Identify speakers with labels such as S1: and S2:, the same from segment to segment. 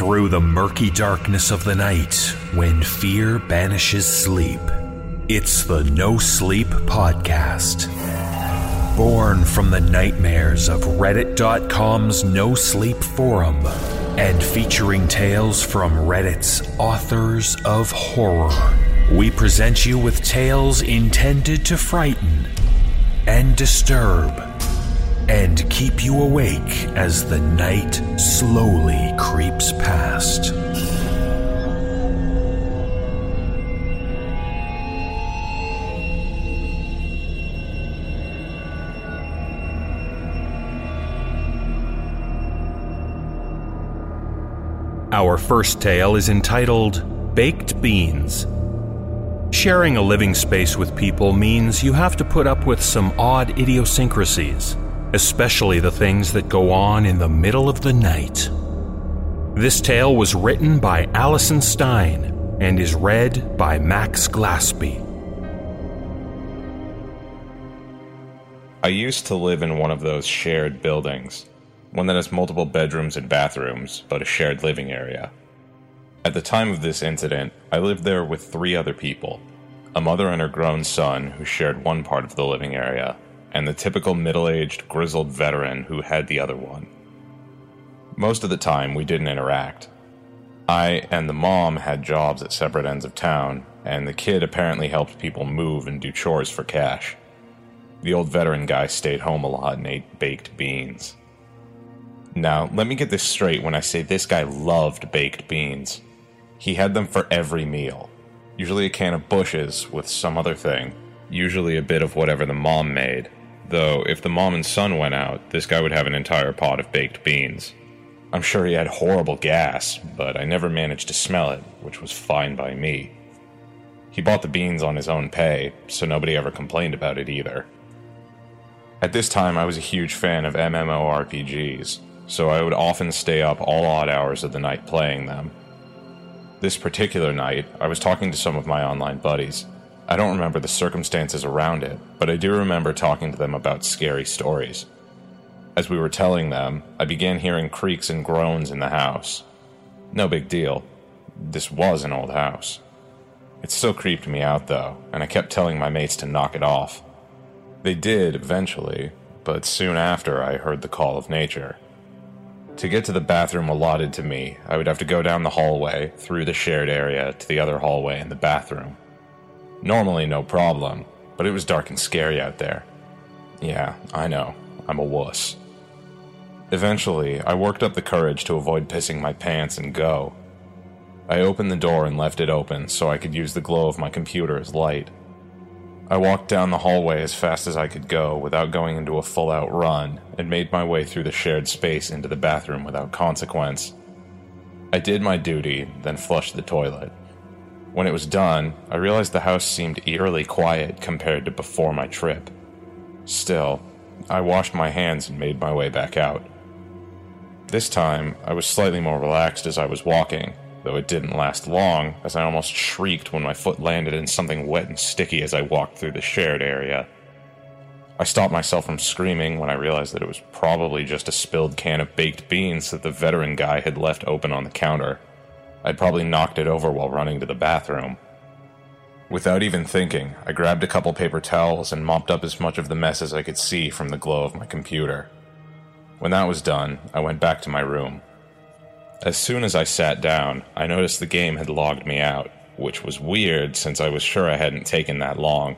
S1: through the murky darkness of the night when fear banishes sleep. It's the No Sleep Podcast. Born from the nightmares of Reddit.com's No Sleep Forum and featuring tales from Reddit's authors of horror, we present you with tales intended to frighten and disturb and keep you awake as the night slowly creeps past. Our first tale is entitled Baked Beans. Sharing a living space with people means you have to put up with some odd idiosyncrasies, especially the things that go on in the middle of the night. This tale was written by Allison Stein and is read by Max Glaspey.
S2: I used to live in one of those shared buildings, one that has multiple bedrooms and bathrooms, but a shared living area. At the time of this incident, I lived there with three other people a mother and her grown son who shared one part of the living area, and the typical middle aged, grizzled veteran who had the other one. Most of the time, we didn't interact. I and the mom had jobs at separate ends of town, and the kid apparently helped people move and do chores for cash. The old veteran guy stayed home a lot and ate baked beans. Now, let me get this straight when I say this guy loved baked beans. He had them for every meal. Usually a can of Bush's with some other thing, usually a bit of whatever the mom made. Though, if the mom and son went out, this guy would have an entire pot of baked beans. I'm sure he had horrible gas, but I never managed to smell it, which was fine by me. He bought the beans on his own pay, so nobody ever complained about it either. At this time, I was a huge fan of MMORPGs, so I would often stay up all odd hours of the night playing them. This particular night, I was talking to some of my online buddies. I don't remember the circumstances around it, but I do remember talking to them about scary stories. As we were telling them, I began hearing creaks and groans in the house. No big deal. This was an old house. It still creeped me out, though, and I kept telling my mates to knock it off. They did eventually, but soon after I heard the call of nature. To get to the bathroom allotted to me, I would have to go down the hallway, through the shared area, to the other hallway and the bathroom. Normally, no problem, but it was dark and scary out there. Yeah, I know, I'm a wuss. Eventually, I worked up the courage to avoid pissing my pants and go. I opened the door and left it open so I could use the glow of my computer as light. I walked down the hallway as fast as I could go without going into a full out run and made my way through the shared space into the bathroom without consequence. I did my duty, then flushed the toilet. When it was done, I realized the house seemed eerily quiet compared to before my trip. Still, I washed my hands and made my way back out. This time, I was slightly more relaxed as I was walking, though it didn't last long, as I almost shrieked when my foot landed in something wet and sticky as I walked through the shared area. I stopped myself from screaming when I realized that it was probably just a spilled can of baked beans that the veteran guy had left open on the counter. I'd probably knocked it over while running to the bathroom. Without even thinking, I grabbed a couple paper towels and mopped up as much of the mess as I could see from the glow of my computer. When that was done, I went back to my room. As soon as I sat down, I noticed the game had logged me out, which was weird since I was sure I hadn't taken that long.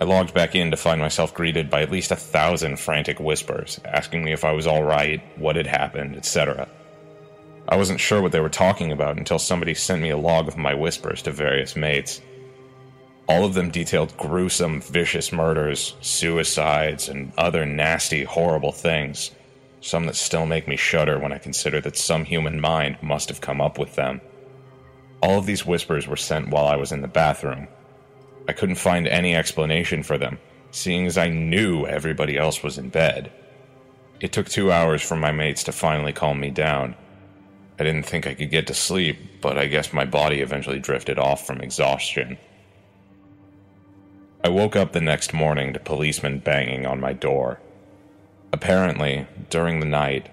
S2: I logged back in to find myself greeted by at least a thousand frantic whispers, asking me if I was alright, what had happened, etc. I wasn't sure what they were talking about until somebody sent me a log of my whispers to various mates. All of them detailed gruesome, vicious murders, suicides, and other nasty, horrible things some that still make me shudder when I consider that some human mind must have come up with them. All of these whispers were sent while I was in the bathroom. I couldn't find any explanation for them, seeing as I knew everybody else was in bed. It took two hours for my mates to finally calm me down. I didn't think I could get to sleep, but I guess my body eventually drifted off from exhaustion. I woke up the next morning to policemen banging on my door. Apparently, during the night,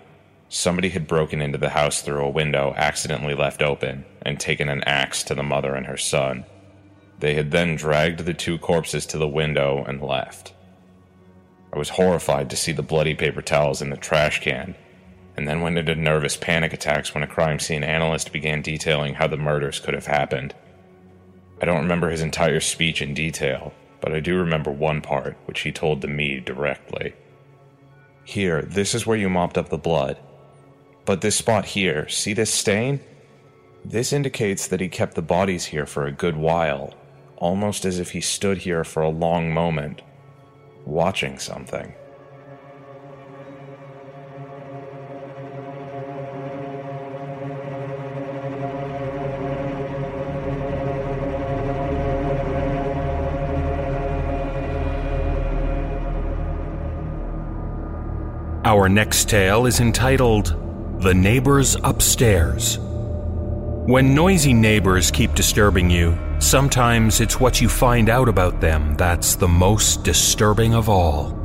S2: Somebody had broken into the house through a window accidentally left open and taken an axe to the mother and her son. They had then dragged the two corpses to the window and left. I was horrified to see the bloody paper towels in the trash can, and then went into nervous panic attacks when a crime scene analyst began detailing how the murders could have happened. I don't remember his entire speech in detail, but I do remember one part, which he told to me directly. Here, this is where you mopped up the blood. But this spot here, see this stain? This indicates that he kept the bodies here for a good while, almost as if he stood here for a long moment, watching something.
S3: Our next tale is entitled The Neighbors Upstairs. When noisy neighbors keep disturbing you, sometimes it's what you find out about them that's the most disturbing of all.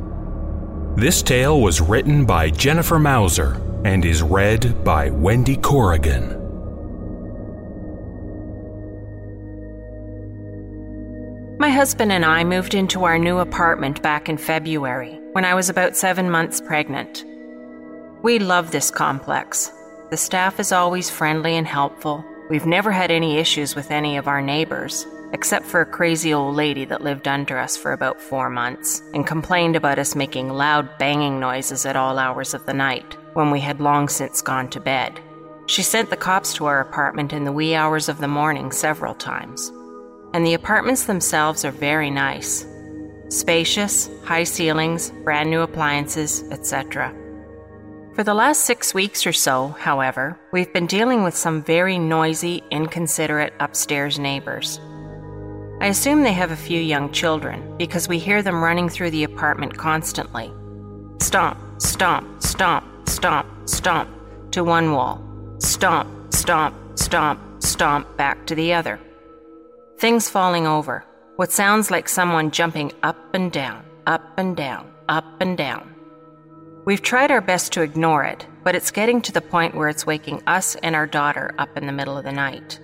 S3: This tale was written by Jennifer Mauser and is read by Wendy Corrigan.
S4: My husband and I moved into our new apartment back in February when I was about seven months pregnant. We love this complex. The staff is always friendly and helpful. We've never had any issues with any of our neighbors, except for a crazy old lady that lived under us for about four months and complained about us making loud banging noises at all hours of the night when we had long since gone to bed. She sent the cops to our apartment in the wee hours of the morning several times. And the apartments themselves are very nice spacious, high ceilings, brand new appliances, etc. For the last six weeks or so, however, we've been dealing with some very noisy, inconsiderate upstairs neighbors. I assume they have a few young children because we hear them running through the apartment constantly. Stomp, stomp, stomp, stomp, stomp to one wall. Stomp, stomp, stomp, stomp back to the other. Things falling over. What sounds like someone jumping up and down, up and down, up and down. We've tried our best to ignore it, but it's getting to the point where it's waking us and our daughter up in the middle of the night.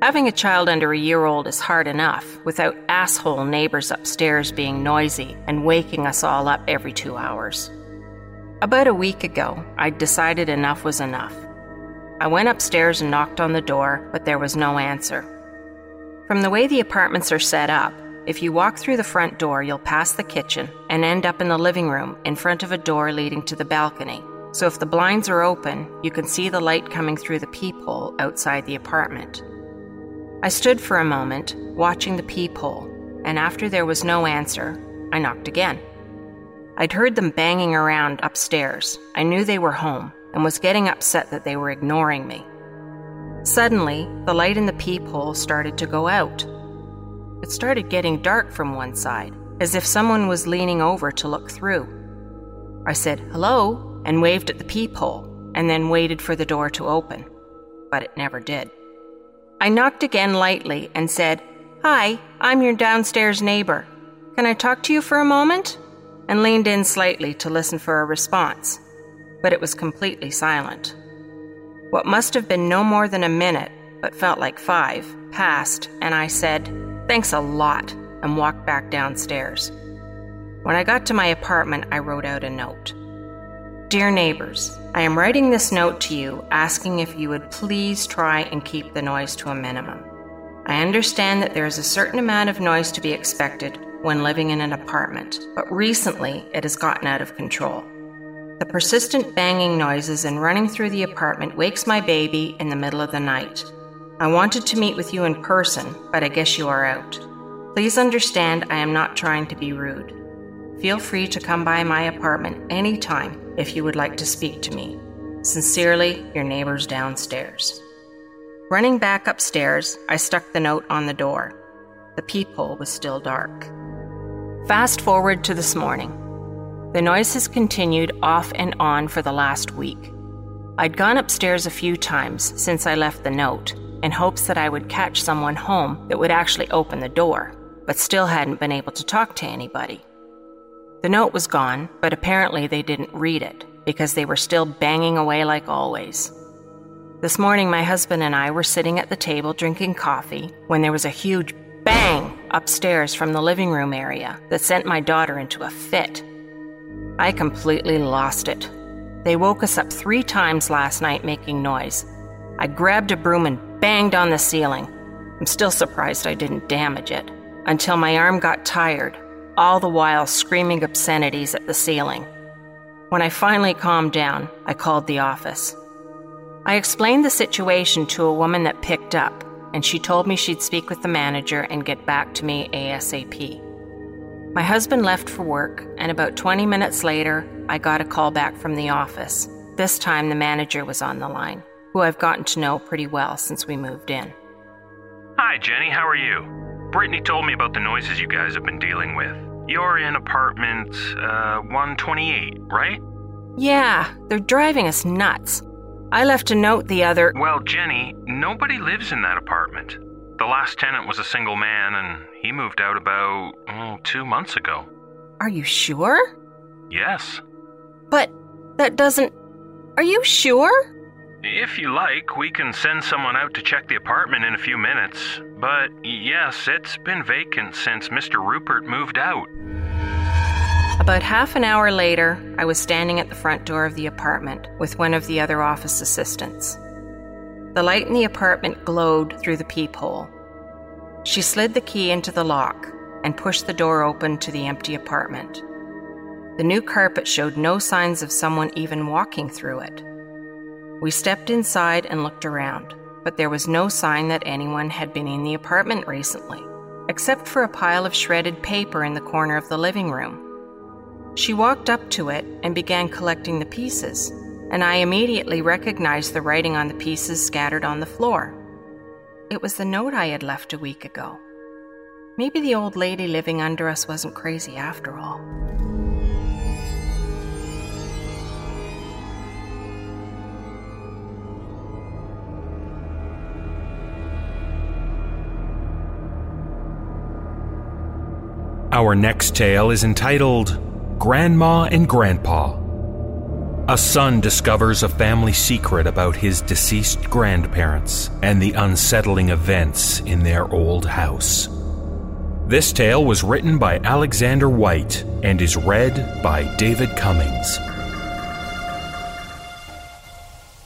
S4: Having a child under a year old is hard enough without asshole neighbors upstairs being noisy and waking us all up every two hours. About a week ago, I decided enough was enough. I went upstairs and knocked on the door, but there was no answer. From the way the apartments are set up, if you walk through the front door, you'll pass the kitchen and end up in the living room in front of a door leading to the balcony. So if the blinds are open, you can see the light coming through the peephole outside the apartment. I stood for a moment, watching the peephole, and after there was no answer, I knocked again. I'd heard them banging around upstairs. I knew they were home and was getting upset that they were ignoring me. Suddenly, the light in the peephole started to go out. It started getting dark from one side, as if someone was leaning over to look through. I said, hello, and waved at the peephole, and then waited for the door to open. But it never did. I knocked again lightly and said, Hi, I'm your downstairs neighbor. Can I talk to you for a moment? And leaned in slightly to listen for a response. But it was completely silent. What must have been no more than a minute, but felt like five, passed, and I said, Thanks a lot, and walked back downstairs. When I got to my apartment, I wrote out a note. Dear neighbors, I am writing this note to you asking if you would please try and keep the noise to a minimum. I understand that there is a certain amount of noise to be expected when living in an apartment, but recently it has gotten out of control. The persistent banging noises and running through the apartment wakes my baby in the middle of the night. I wanted to meet with you in person, but I guess you are out. Please understand I am not trying to be rude. Feel free to come by my apartment anytime if you would like to speak to me. Sincerely, your neighbors downstairs. Running back upstairs, I stuck the note on the door. The peephole was still dark. Fast forward to this morning. The noise has continued off and on for the last week. I'd gone upstairs a few times since I left the note, in hopes that I would catch someone home that would actually open the door, but still hadn't been able to talk to anybody. The note was gone, but apparently they didn't read it because they were still banging away like always. This morning, my husband and I were sitting at the table drinking coffee when there was a huge bang upstairs from the living room area that sent my daughter into a fit. I completely lost it. They woke us up three times last night making noise. I grabbed a broom and banged on the ceiling. I'm still surprised I didn't damage it, until my arm got tired, all the while screaming obscenities at the ceiling. When I finally calmed down, I called the office. I explained the situation to a woman that picked up, and she told me she'd speak with the manager and get back to me ASAP. My husband left for work, and about 20 minutes later, I got a call back from the office. This time, the manager was on the line, who I've gotten to know pretty well since we moved in.
S5: Hi, Jenny, how are you? Brittany told me about the noises you guys have been dealing with. You're in apartment uh, 128, right?
S4: Yeah, they're driving us nuts. I left a note the other.
S5: Well, Jenny, nobody lives in that apartment. The last tenant was a single man, and he moved out about oh, two months ago.
S4: Are you sure?
S5: Yes.
S4: But that doesn't. Are you sure?
S5: If you like, we can send someone out to check the apartment in a few minutes. But yes, it's been vacant since Mr. Rupert moved out.
S4: About half an hour later, I was standing at the front door of the apartment with one of the other office assistants. The light in the apartment glowed through the peephole. She slid the key into the lock and pushed the door open to the empty apartment. The new carpet showed no signs of someone even walking through it. We stepped inside and looked around, but there was no sign that anyone had been in the apartment recently, except for a pile of shredded paper in the corner of the living room. She walked up to it and began collecting the pieces, and I immediately recognized the writing on the pieces scattered on the floor. It was the note I had left a week ago. Maybe the old lady living under us wasn't crazy after all.
S3: Our next tale is entitled Grandma and Grandpa. A son discovers a family secret about his deceased grandparents and the unsettling events in their old house. This tale was written by Alexander White and is read by David Cummings.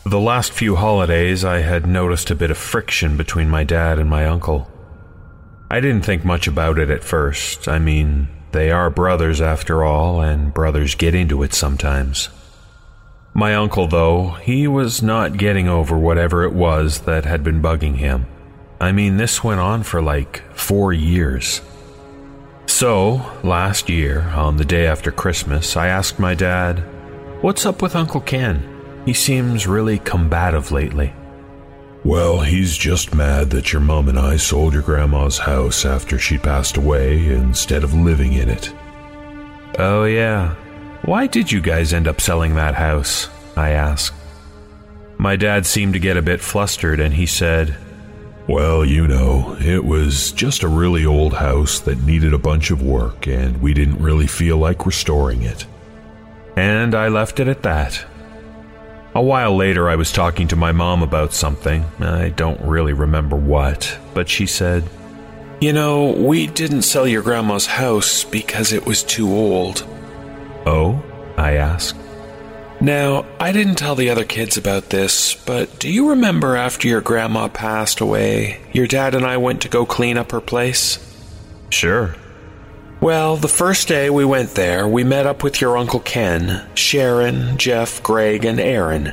S3: The last few holidays, I had noticed a bit of friction between my dad and my uncle. I didn't think much about it at first. I mean, they are brothers after all, and brothers get into it sometimes. My uncle, though, he was not getting over whatever it was that had been bugging him. I mean, this went on for like four years. So, last year, on the day after Christmas, I asked my dad, What's up with Uncle Ken? He seems really combative lately.
S6: Well, he's just mad that your mom and I sold your grandma's house after she passed away instead of living in it.
S3: Oh, yeah. Why did you guys end up selling that house? I asked. My dad seemed to get a bit flustered and he said,
S6: Well, you know, it was just a really old house that needed a bunch of work and we didn't really feel like restoring it.
S3: And I left it at that. A while later, I was talking to my mom about something. I don't really remember what, but she said,
S1: You know, we didn't sell your grandma's house because it was too old.
S3: Oh? I asked.
S1: Now, I didn't tell the other kids about this, but do you remember after your grandma passed away, your dad and I went to go clean up her place?
S3: Sure.
S1: Well, the first day we went there, we met up with your Uncle Ken, Sharon, Jeff, Greg, and Aaron.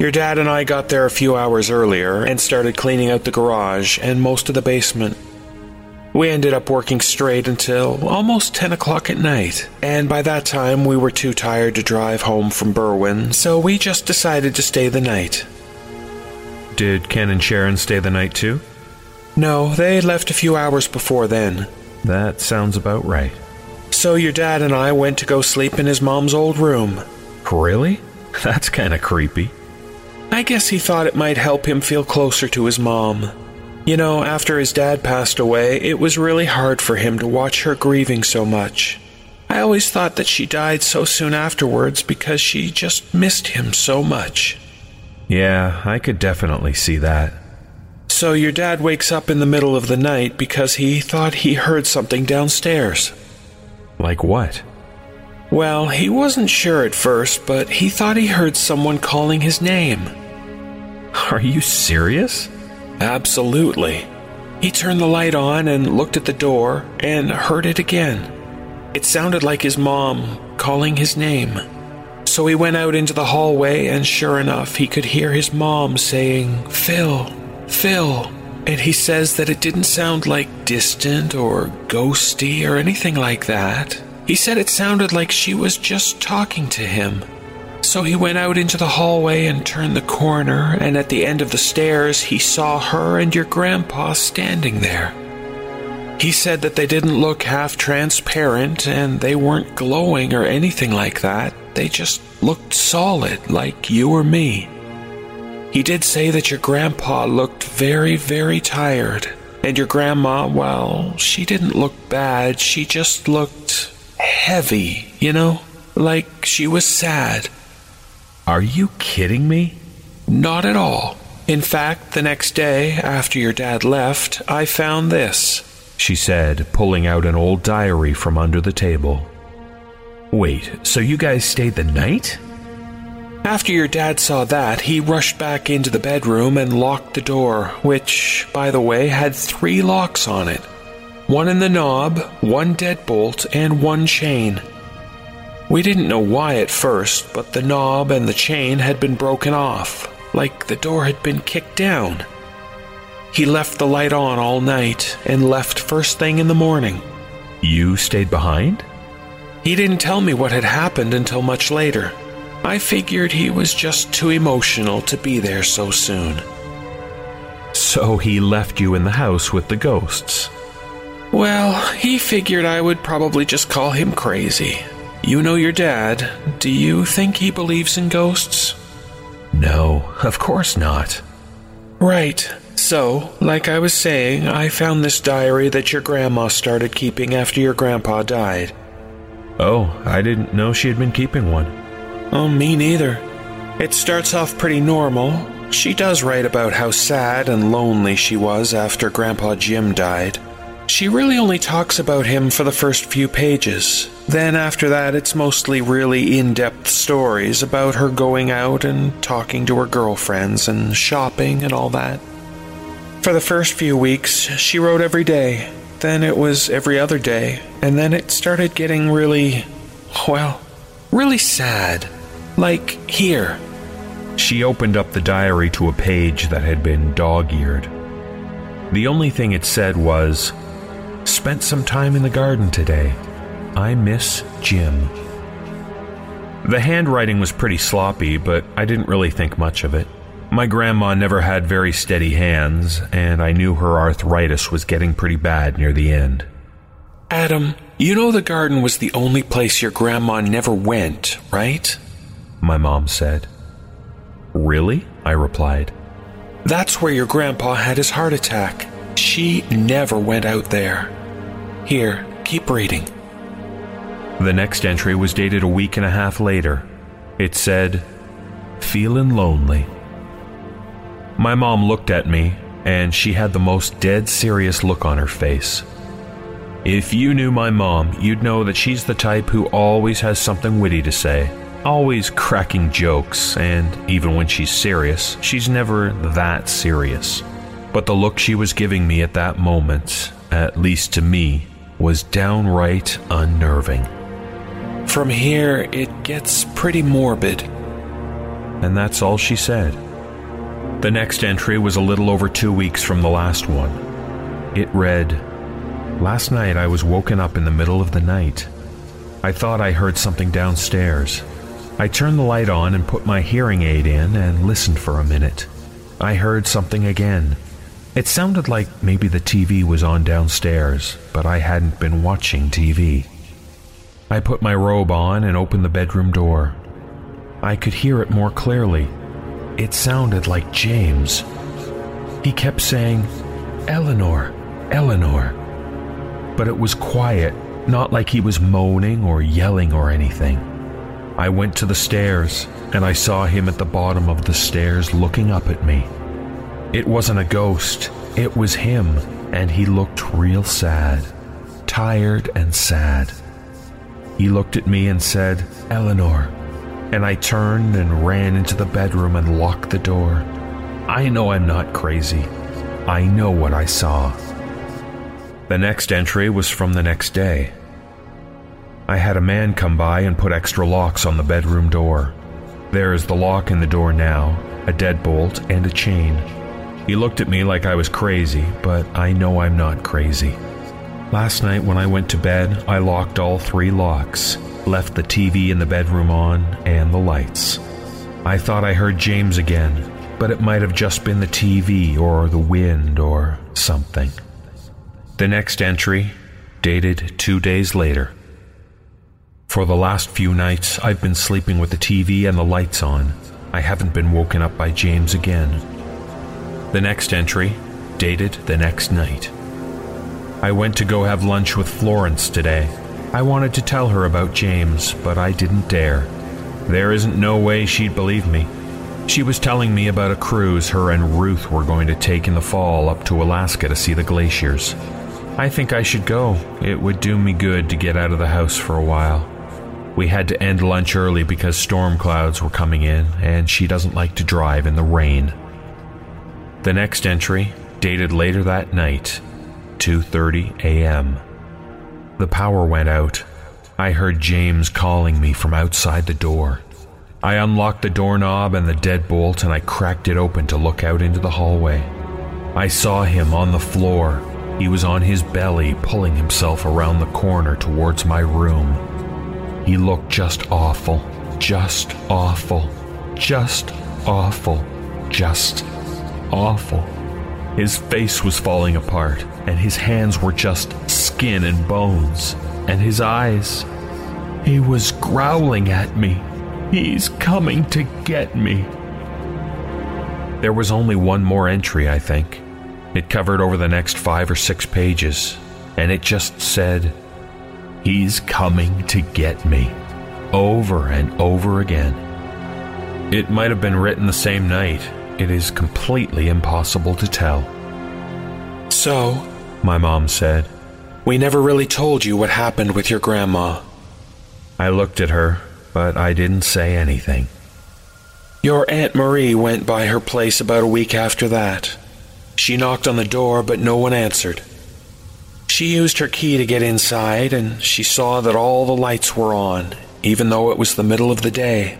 S1: Your dad and I got there a few hours earlier and started cleaning out the garage and most of the basement. We ended up working straight until almost 10 o'clock at night, and by that time we were too tired to drive home from Berwyn, so we just decided to stay the night.
S3: Did Ken and Sharon stay the night too?
S1: No, they left a few hours before then.
S3: That sounds about right.
S1: So your dad and I went to go sleep in his mom's old room.
S3: Really? That's kind of creepy.
S1: I guess he thought it might help him feel closer to his mom. You know, after his dad passed away, it was really hard for him to watch her grieving so much. I always thought that she died so soon afterwards because she just missed him so much.
S3: Yeah, I could definitely see that.
S1: So your dad wakes up in the middle of the night because he thought he heard something downstairs.
S3: Like what?
S1: Well, he wasn't sure at first, but he thought he heard someone calling his name.
S3: Are you serious?
S1: Absolutely. He turned the light on and looked at the door and heard it again. It sounded like his mom calling his name. So he went out into the hallway, and sure enough, he could hear his mom saying, Phil, Phil. And he says that it didn't sound like distant or ghosty or anything like that. He said it sounded like she was just talking to him. So he went out into the hallway and turned the corner, and at the end of the stairs, he saw her and your grandpa standing there. He said that they didn't look half transparent and they weren't glowing or anything like that. They just looked solid, like you or me. He did say that your grandpa looked very, very tired. And your grandma, well, she didn't look bad. She just looked heavy, you know? Like she was sad.
S3: Are you kidding me?
S1: Not at all. In fact, the next day, after your dad left, I found this
S3: she said, pulling out an old diary from under the table. Wait, so you guys stayed the night?
S1: After your dad saw that, he rushed back into the bedroom and locked the door, which, by the way, had three locks on it one in the knob, one deadbolt, and one chain. We didn't know why at first, but the knob and the chain had been broken off, like the door had been kicked down. He left the light on all night and left first thing in the morning.
S3: You stayed behind?
S1: He didn't tell me what had happened until much later. I figured he was just too emotional to be there so soon.
S3: So he left you in the house with the ghosts?
S1: Well, he figured I would probably just call him crazy. You know your dad. Do you think he believes in ghosts?
S3: No, of course not.
S1: Right. So, like I was saying, I found this diary that your grandma started keeping after your grandpa died.
S3: Oh, I didn't know she had been keeping one.
S1: Oh, me neither. It starts off pretty normal. She does write about how sad and lonely she was after Grandpa Jim died. She really only talks about him for the first few pages. Then, after that, it's mostly really in depth stories about her going out and talking to her girlfriends and shopping and all that. For the first few weeks, she wrote every day. Then it was every other day. And then it started getting really, well, really sad. Like here.
S3: She opened up the diary to a page that had been dog eared. The only thing it said was, Spent some time in the garden today. I miss Jim. The handwriting was pretty sloppy, but I didn't really think much of it. My grandma never had very steady hands, and I knew her arthritis was getting pretty bad near the end.
S1: Adam, you know the garden was the only place your grandma never went, right?
S3: My mom said. Really? I replied.
S1: That's where your grandpa had his heart attack. She never went out there. Here, keep reading.
S3: The next entry was dated a week and a half later. It said, Feeling lonely. My mom looked at me, and she had the most dead serious look on her face. If you knew my mom, you'd know that she's the type who always has something witty to say, always cracking jokes, and even when she's serious, she's never that serious. But the look she was giving me at that moment, at least to me, was downright unnerving.
S1: From here, it gets pretty morbid.
S3: And that's all she said. The next entry was a little over two weeks from the last one. It read Last night I was woken up in the middle of the night. I thought I heard something downstairs. I turned the light on and put my hearing aid in and listened for a minute. I heard something again. It sounded like maybe the TV was on downstairs, but I hadn't been watching TV. I put my robe on and opened the bedroom door. I could hear it more clearly. It sounded like James. He kept saying, Eleanor, Eleanor. But it was quiet,
S1: not like he was moaning or yelling or anything. I went to the stairs, and I saw him at the bottom of the stairs looking up at me. It wasn't a ghost, it was him, and he looked real sad, tired and sad. He looked at me and said, Eleanor, and I turned and ran into the bedroom and locked the door. I know I'm not crazy. I know what I saw. The next entry was from the next day. I had a man come by and put extra locks on the bedroom door. There is the lock in the door now, a deadbolt, and a chain. He looked at me like I was crazy, but I know I'm not crazy. Last night when I went to bed, I locked all three locks, left the TV in the bedroom on, and the lights. I thought I heard James again, but it might have just been the TV or the wind or something. The next entry, dated two days later. For the last few nights, I've been sleeping with the TV and the lights on. I haven't been woken up by James again. The next entry, dated the next night. I went to go have lunch with Florence today. I wanted to tell her about James, but I didn't dare. There isn't no way she'd believe me. She was telling me about a cruise her and Ruth were going to take in the fall up to Alaska to see the glaciers. I think I should go. It would do me good to get out of the house for a while. We had to end lunch early because storm clouds were coming in, and she doesn't like to drive in the rain. The next entry, dated later that night, 2:30 a.m. The power went out. I heard James calling me from outside the door. I unlocked the doorknob and the deadbolt and I cracked it open to look out into the hallway. I saw him on the floor. He was on his belly, pulling himself around the corner towards my room. He looked just awful, just awful, just awful, just awful. His face was falling apart, and his hands were just skin and bones, and his eyes. He was growling at me He's coming to get me. There was only one more entry, I think. It covered over the next five or six pages, and it just said, He's coming to get me. Over and over again. It might have been written the same night. It is completely impossible to tell.
S7: So,
S1: my mom said,
S7: we never really told you what happened with your grandma.
S1: I looked at her but I didn't say anything.
S7: Your Aunt Marie went by her place about a week after that. She knocked on the door, but no one answered. She used her key to get inside, and she saw that all the lights were on, even though it was the middle of the day.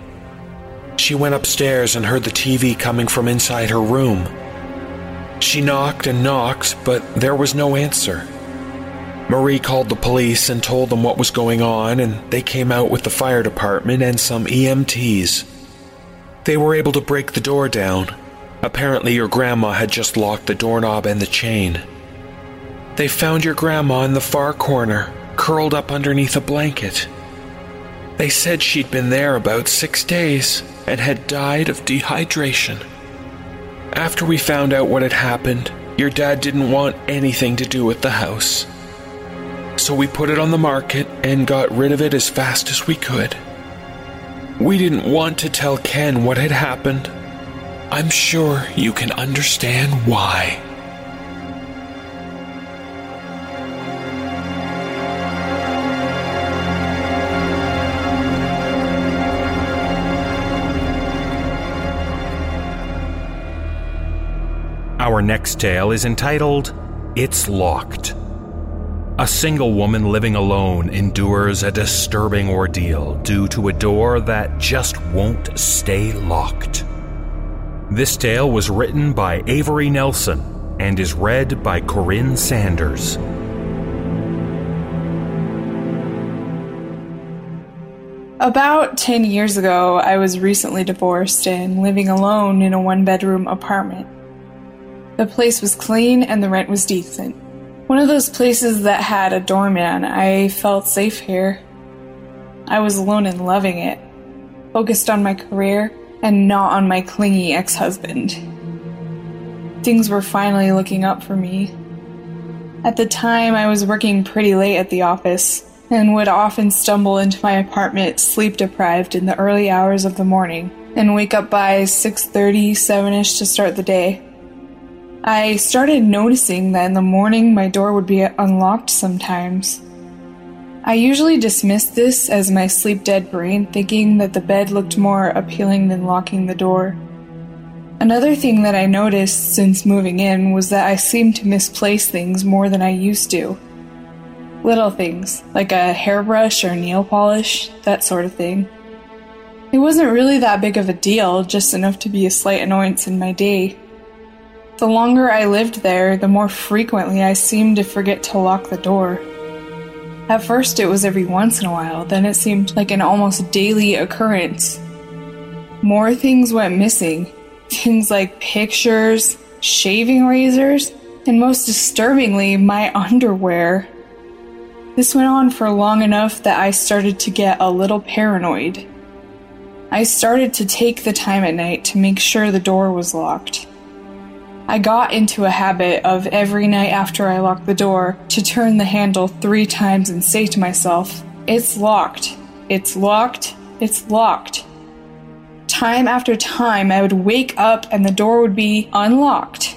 S7: She went upstairs and heard the TV coming from inside her room. She knocked and knocked, but there was no answer. Marie called the police and told them what was going on, and they came out with the fire department and some EMTs. They were able to break the door down. Apparently, your grandma had just locked the doorknob and the chain. They found your grandma in the far corner, curled up underneath a blanket. They said she'd been there about six days and had died of dehydration. After we found out what had happened, your dad didn't want anything to do with the house so we put it on the market and got rid of it as fast as we could. We didn't want to tell Ken what had happened. I'm sure you can understand why.
S1: Our next tale is entitled It's Locked. A single woman living alone endures a disturbing ordeal due to a door that just won't stay locked. This tale was written by Avery Nelson and is read by Corinne Sanders.
S8: About 10 years ago, I was recently divorced and living alone in a one bedroom apartment. The place was clean and the rent was decent. One of those places that had a doorman, I felt safe here. I was alone and loving it, focused on my career and not on my clingy ex husband. Things were finally looking up for me. At the time, I was working pretty late at the office, and would often stumble into my apartment sleep deprived in the early hours of the morning and wake up by 6:30, 7ish to start the day. I started noticing that in the morning my door would be unlocked sometimes. I usually dismissed this as my sleep dead brain, thinking that the bed looked more appealing than locking the door. Another thing that I noticed since moving in was that I seemed to misplace things more than I used to. Little things, like a hairbrush or nail polish, that sort of thing. It wasn't really that big of a deal, just enough to be a slight annoyance in my day. The longer I lived there, the more frequently I seemed to forget to lock the door. At first, it was every once in a while, then it seemed like an almost daily occurrence. More things went missing, things like pictures, shaving razors, and most disturbingly, my underwear. This went on for long enough that I started to get a little paranoid. I started to take the time at night to make sure the door was locked. I got into a habit of every night after I locked the door to turn the handle three times and say to myself, It's locked, it's locked, it's locked time after time, I would wake up and the door would be unlocked.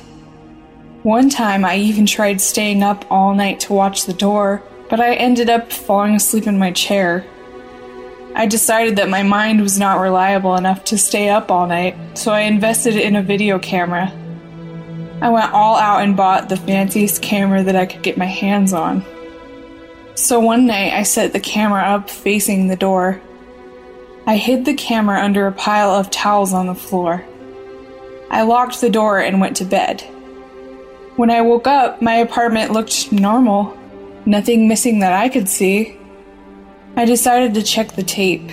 S8: One time, I even tried staying up all night to watch the door, but I ended up falling asleep in my chair. I decided that my mind was not reliable enough to stay up all night, so I invested in a video camera. I went all out and bought the fanciest camera that I could get my hands on. So one night, I set the camera up facing the door I hid the camera under a pile of towels on the floor. I locked the door and went to bed. When I woke up, my apartment looked normal, nothing missing that I could see. I decided to check the tape.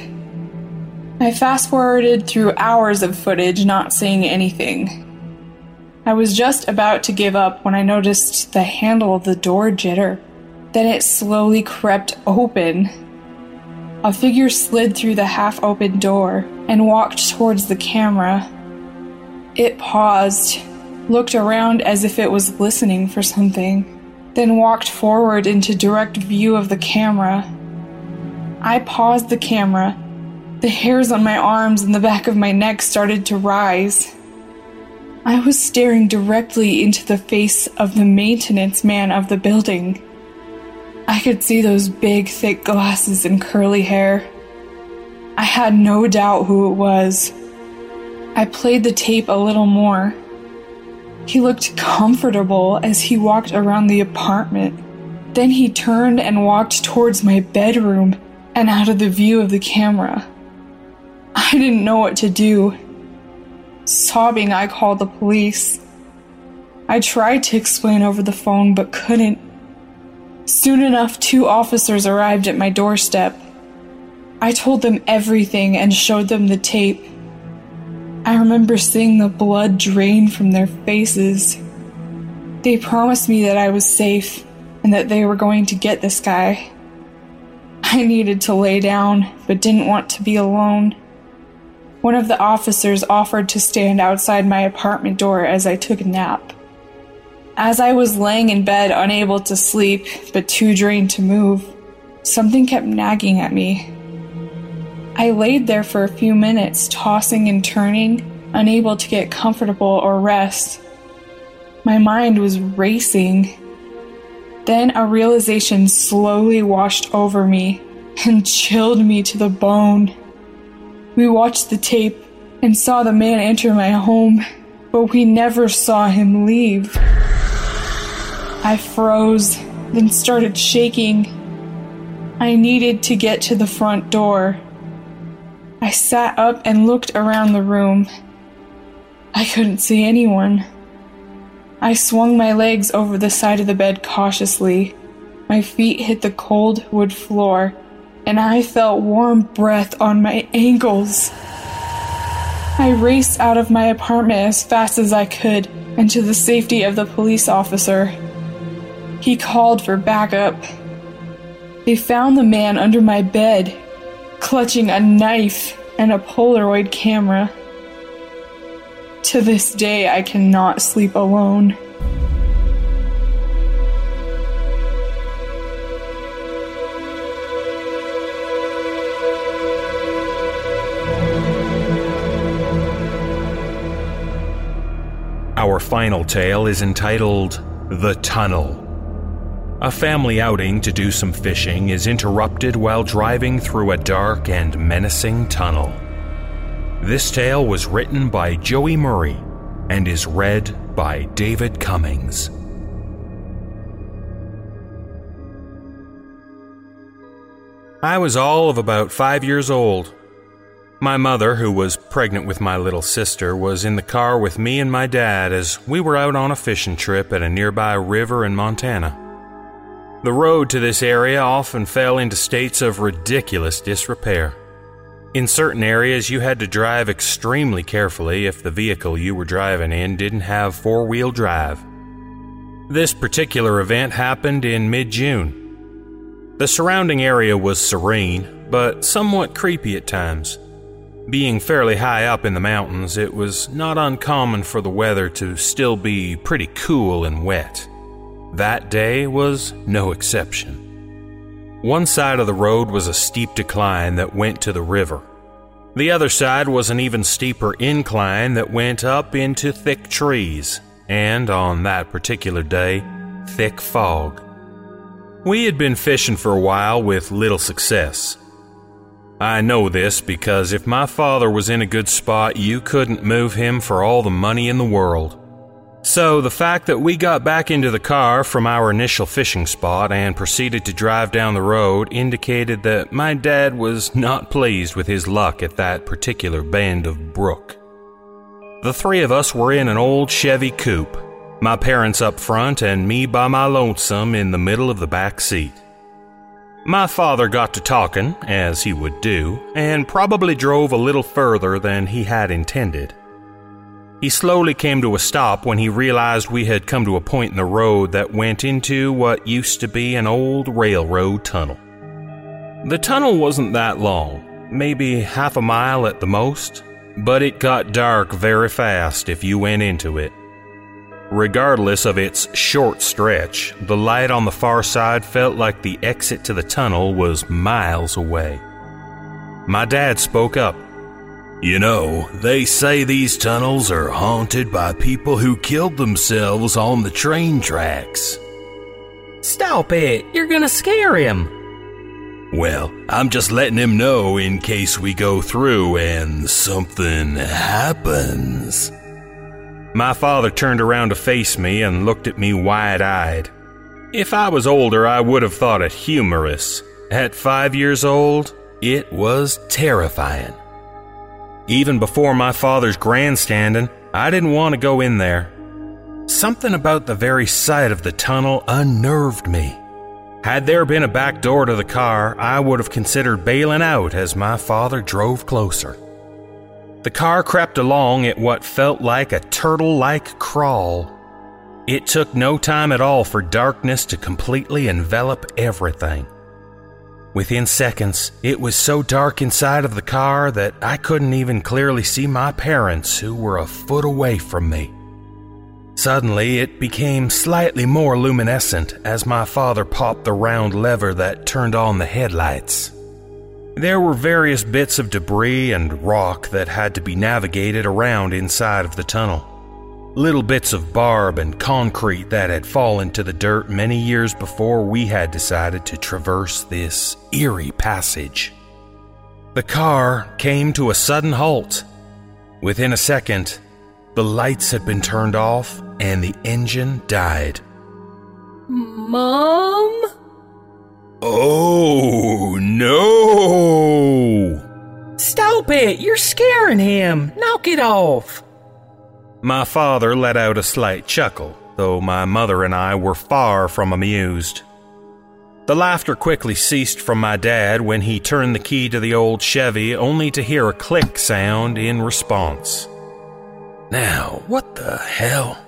S8: I fast forwarded through hours of footage, not seeing anything. I was just about to give up when I noticed the handle of the door jitter. Then it slowly crept open a figure slid through the half open door and walked towards the camera. It paused, looked around as if it was listening for something, then walked forward into direct view of the camera. I paused the camera. The hairs on my arms and the back of my neck started to rise. I was staring directly into the face of the maintenance man of the building. I could see those big, thick glasses and curly hair. I had no doubt who it was. I played the tape a little more. He looked comfortable as he walked around the apartment. Then he turned and walked towards my bedroom and out of the view of the camera. I didn't know what to do. Sobbing, I called the police. I tried to explain over the phone but couldn't. Soon enough, two officers arrived at my doorstep. I told them everything and showed them the tape. I remember seeing the blood drain from their faces. They promised me that I was safe and that they were going to get this guy. I needed to lay down, but didn't want to be alone. One of the officers offered to stand outside my apartment door as I took a nap. As I was laying in bed, unable to sleep, but too drained to move, something kept nagging at me. I laid there for a few minutes, tossing and turning, unable to get comfortable or rest. My mind was racing. Then a realization slowly washed over me and chilled me to the bone. We watched the tape and saw the man enter my home, but we never saw him leave. I froze, then started shaking. I needed to get to the front door. I sat up and looked around the room. I couldn't see anyone. I swung my legs over the side of the bed cautiously. My feet hit the cold wood floor, and I felt warm breath on my ankles. I raced out of my apartment as fast as I could and to the safety of the police officer. He called for backup. They found the man under my bed, clutching a knife and a Polaroid camera. To this day, I cannot sleep alone.
S1: Final tale is entitled The Tunnel. A family outing to do some fishing is interrupted while driving through a dark and menacing tunnel. This tale was written by Joey Murray and is read by David Cummings. I was all of about five years old. My mother, who was pregnant with my little sister, was in the car with me and my dad as we were out on a fishing trip at a nearby river in Montana. The road to this area often fell into states of ridiculous disrepair. In certain areas, you had to drive extremely carefully if the vehicle you were driving in didn't have four wheel drive. This particular event happened in mid June. The surrounding area was serene, but somewhat creepy at times. Being fairly high up in the mountains, it was not uncommon for the weather to still be pretty cool and wet. That day was no exception. One side of the road was a steep decline that went to the river. The other side was an even steeper incline that went up into thick trees, and on that particular day, thick fog. We had been fishing for a while with little success. I know this because if my father was in a good spot, you couldn't move him for all the money in the world. So, the fact that we got back into the car from our initial fishing spot and proceeded to drive down the road indicated that my dad was not pleased with his luck at that particular bend of brook. The three of us were in an old Chevy coupe, my parents up front and me by my lonesome in the middle of the back seat. My father got to talking, as he would do, and probably drove a little further than he had intended. He slowly came to a stop when he realized we had come to a point in the road that went into what used to be an old railroad tunnel. The tunnel wasn't that long, maybe half a mile at the most, but it got dark very fast if you went into it. Regardless of its short stretch, the light on the far side felt like the exit to the tunnel was miles away. My dad spoke up.
S6: You know, they say these tunnels are haunted by people who killed themselves on the train tracks.
S9: Stop it! You're gonna scare him!
S6: Well, I'm just letting him know in case we go through and something happens.
S1: My father turned around to face me and looked at me wide eyed. If I was older, I would have thought it humorous. At five years old, it was terrifying. Even before my father's grandstanding, I didn't want to go in there. Something about the very sight of the tunnel unnerved me. Had there been a back door to the car, I would have considered bailing out as my father drove closer. The car crept along at what felt like a turtle like crawl. It took no time at all for darkness to completely envelop everything. Within seconds, it was so dark inside of the car that I couldn't even clearly see my parents, who were a foot away from me. Suddenly, it became slightly more luminescent as my father popped the round lever that turned on the headlights. There were various bits of debris and rock that had to be navigated around inside of the tunnel. Little bits of barb and concrete that had fallen to the dirt many years before we had decided to traverse this eerie passage. The car came to a sudden halt. Within a second, the lights had been turned off and the engine died.
S9: Mom?
S6: Oh, no!
S9: Stop it! You're scaring him! Knock it off!
S1: My father let out a slight chuckle, though my mother and I were far from amused. The laughter quickly ceased from my dad when he turned the key to the old Chevy only to hear a click sound in response.
S6: Now, what the hell?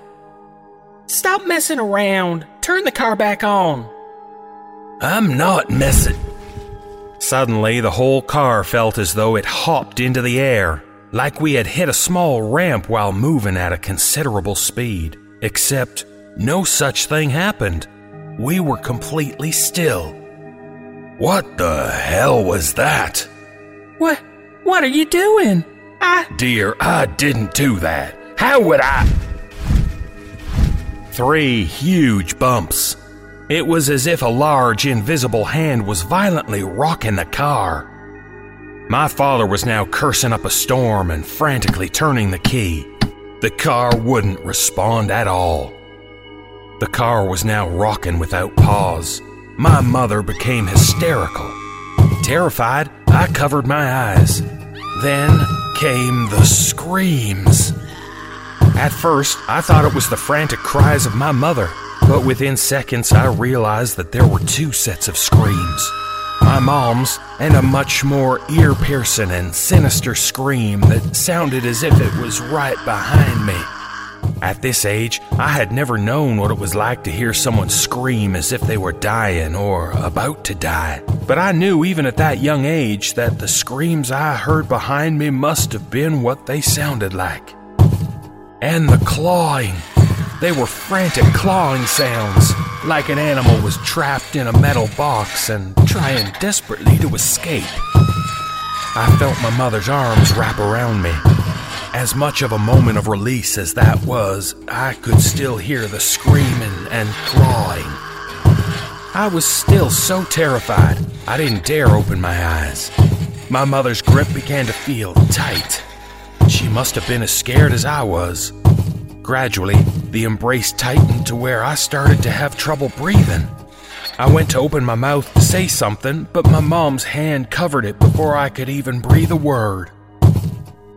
S9: Stop messing around! Turn the car back on!
S6: I'm not messing.
S1: Suddenly, the whole car felt as though it hopped into the air, like we had hit a small ramp while moving at a considerable speed. Except, no such thing happened. We were completely still.
S6: What the hell was that?
S9: What? What are you doing? I.
S6: Dear, I didn't do that. How would I?
S1: Three huge bumps. It was as if a large, invisible hand was violently rocking the car. My father was now cursing up a storm and frantically turning the key. The car wouldn't respond at all. The car was now rocking without pause. My mother became hysterical. Terrified, I covered my eyes. Then came the screams. At first, I thought it was the frantic cries of my mother, but within seconds I realized that there were two sets of screams my mom's and a much more ear piercing and sinister scream that sounded as if it was right behind me. At this age, I had never known what it was like to hear someone scream as if they were dying or about to die. But I knew even at that young age that the screams I heard behind me must have been what they sounded like. And the clawing. They were frantic clawing sounds, like an animal was trapped in a metal box and trying desperately to escape. I felt my mother's arms wrap around me. As much of a moment of release as that was, I could still hear the screaming and clawing. I was still so terrified, I didn't dare open my eyes. My mother's grip began to feel tight. She must have been as scared as I was. Gradually, the embrace tightened to where I started to have trouble breathing. I went to open my mouth to say something, but my mom's hand covered it before I could even breathe a word.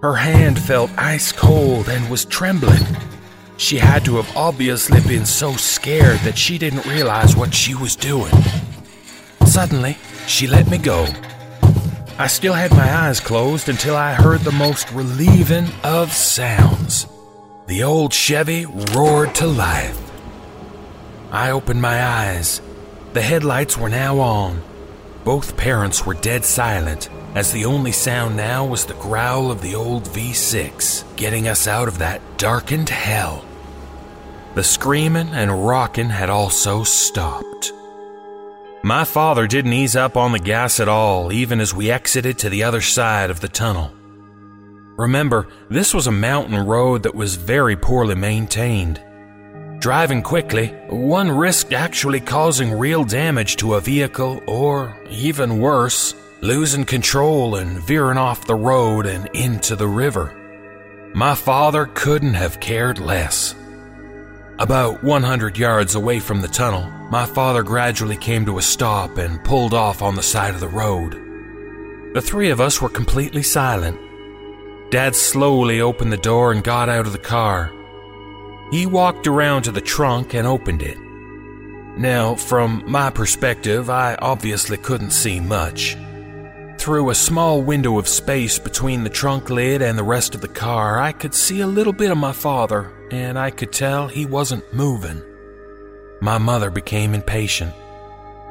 S1: Her hand felt ice cold and was trembling. She had to have obviously been so scared that she didn't realize what she was doing. Suddenly, she let me go. I still had my eyes closed until I heard the most relieving of sounds. The old Chevy roared to life. I opened my eyes. The headlights were now on. Both parents were dead silent, as the only sound now was the growl of the old V6, getting us out of that darkened hell. The screaming and rocking had also stopped. My father didn't ease up on the gas at all, even as we exited to the other side of the tunnel. Remember, this was a mountain road that was very poorly maintained. Driving quickly, one risked actually causing real damage to a vehicle, or, even worse, losing control and veering off the road and into the river. My father couldn't have cared less. About 100 yards away from the tunnel, my father gradually came to a stop and pulled off on the side of the road. The three of us were completely silent. Dad slowly opened the door and got out of the car. He walked around to the trunk and opened it. Now, from my perspective, I obviously couldn't see much. Through a small window of space between the trunk lid and the rest of the car, I could see a little bit of my father, and I could tell he wasn't moving. My mother became impatient.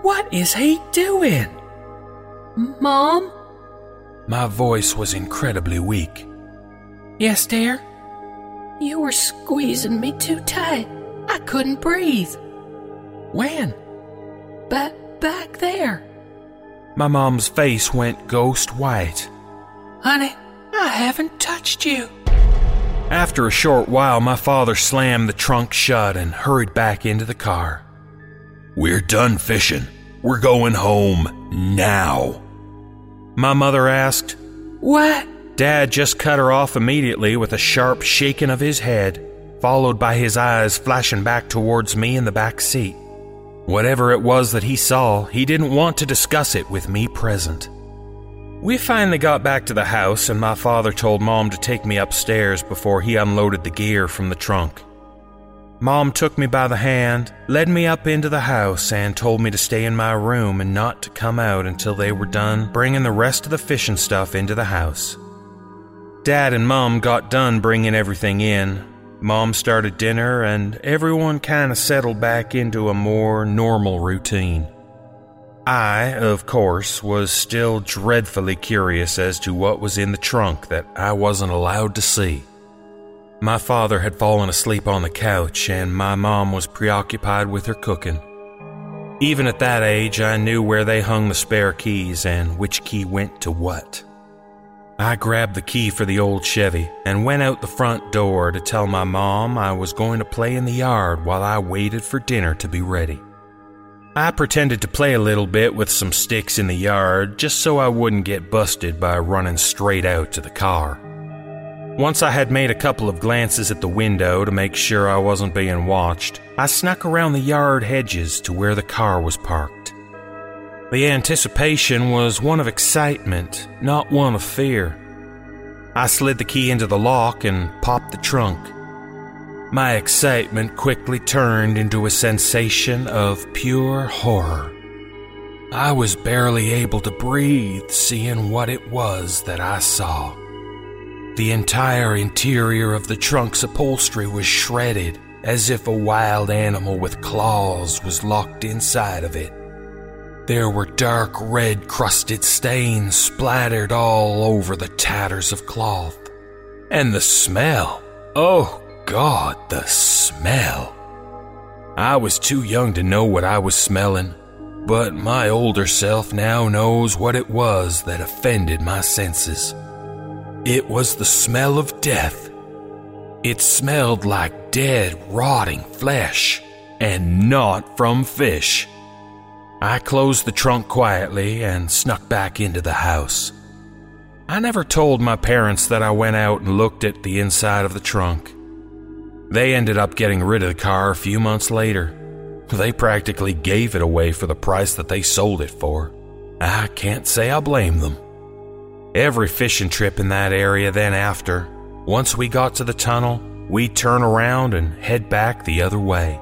S9: What is he doing?
S10: Mom?
S1: My voice was incredibly weak.
S9: Yes, dear?
S10: You were squeezing me too tight. I couldn't breathe.
S9: When?
S10: Back, back there.
S1: My mom's face went ghost white.
S9: Honey, I haven't touched you.
S1: After a short while, my father slammed the trunk shut and hurried back into the car.
S6: We're done fishing. We're going home now.
S1: My mother asked.
S9: What?
S1: Dad just cut her off immediately with a sharp shaking of his head, followed by his eyes flashing back towards me in the back seat. Whatever it was that he saw, he didn't want to discuss it with me present. We finally got back to the house, and my father told Mom to take me upstairs before he unloaded the gear from the trunk. Mom took me by the hand, led me up into the house, and told me to stay in my room and not to come out until they were done bringing the rest of the fishing stuff into the house. Dad and Mom got done bringing everything in. Mom started dinner, and everyone kind of settled back into a more normal routine. I, of course, was still dreadfully curious as to what was in the trunk that I wasn't allowed to see. My father had fallen asleep on the couch, and my mom was preoccupied with her cooking. Even at that age, I knew where they hung the spare keys and which key went to what. I grabbed the key for the old Chevy and went out the front door to tell my mom I was going to play in the yard while I waited for dinner to be ready. I pretended to play a little bit with some sticks in the yard just so I wouldn't get busted by running straight out to the car. Once I had made a couple of glances at the window to make sure I wasn't being watched, I snuck around the yard hedges to where the car was parked. The anticipation was one of excitement, not one of fear. I slid the key into the lock and popped the trunk. My excitement quickly turned into a sensation of pure horror. I was barely able to breathe seeing what it was that I saw. The entire interior of the trunk's upholstery was shredded as if a wild animal with claws was locked inside of it. There were dark red crusted stains splattered all over the tatters of cloth. And the smell. Oh God, the smell. I was too young to know what I was smelling, but my older self now knows what it was that offended my senses. It was the smell of death. It smelled like dead, rotting flesh, and not from fish. I closed the trunk quietly and snuck back into the house. I never told my parents that I went out and looked at the inside of the trunk. They ended up getting rid of the car a few months later. They practically gave it away for the price that they sold it for. I can't say I blame them. Every fishing trip in that area then after, once we got to the tunnel, we'd turn around and head back the other way.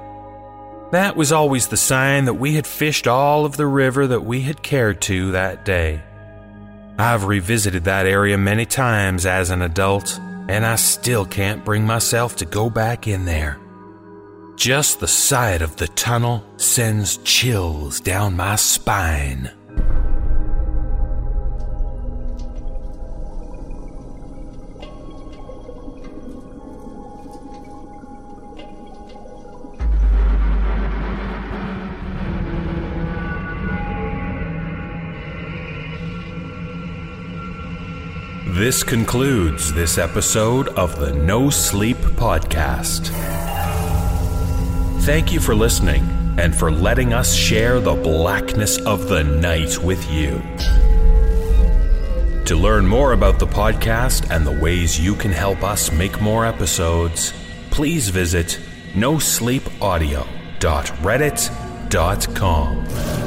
S1: That was always the sign that we had fished all of the river that we had cared to that day. I've revisited that area many times as an adult, and I still can't bring myself to go back in there. Just the sight of the tunnel sends chills down my spine.
S3: This concludes this episode of the No Sleep Podcast. Thank you for listening and for letting us share the blackness of the night with you. To learn more about the podcast and the ways you can help us make more episodes, please visit nosleepaudio.reddit.com.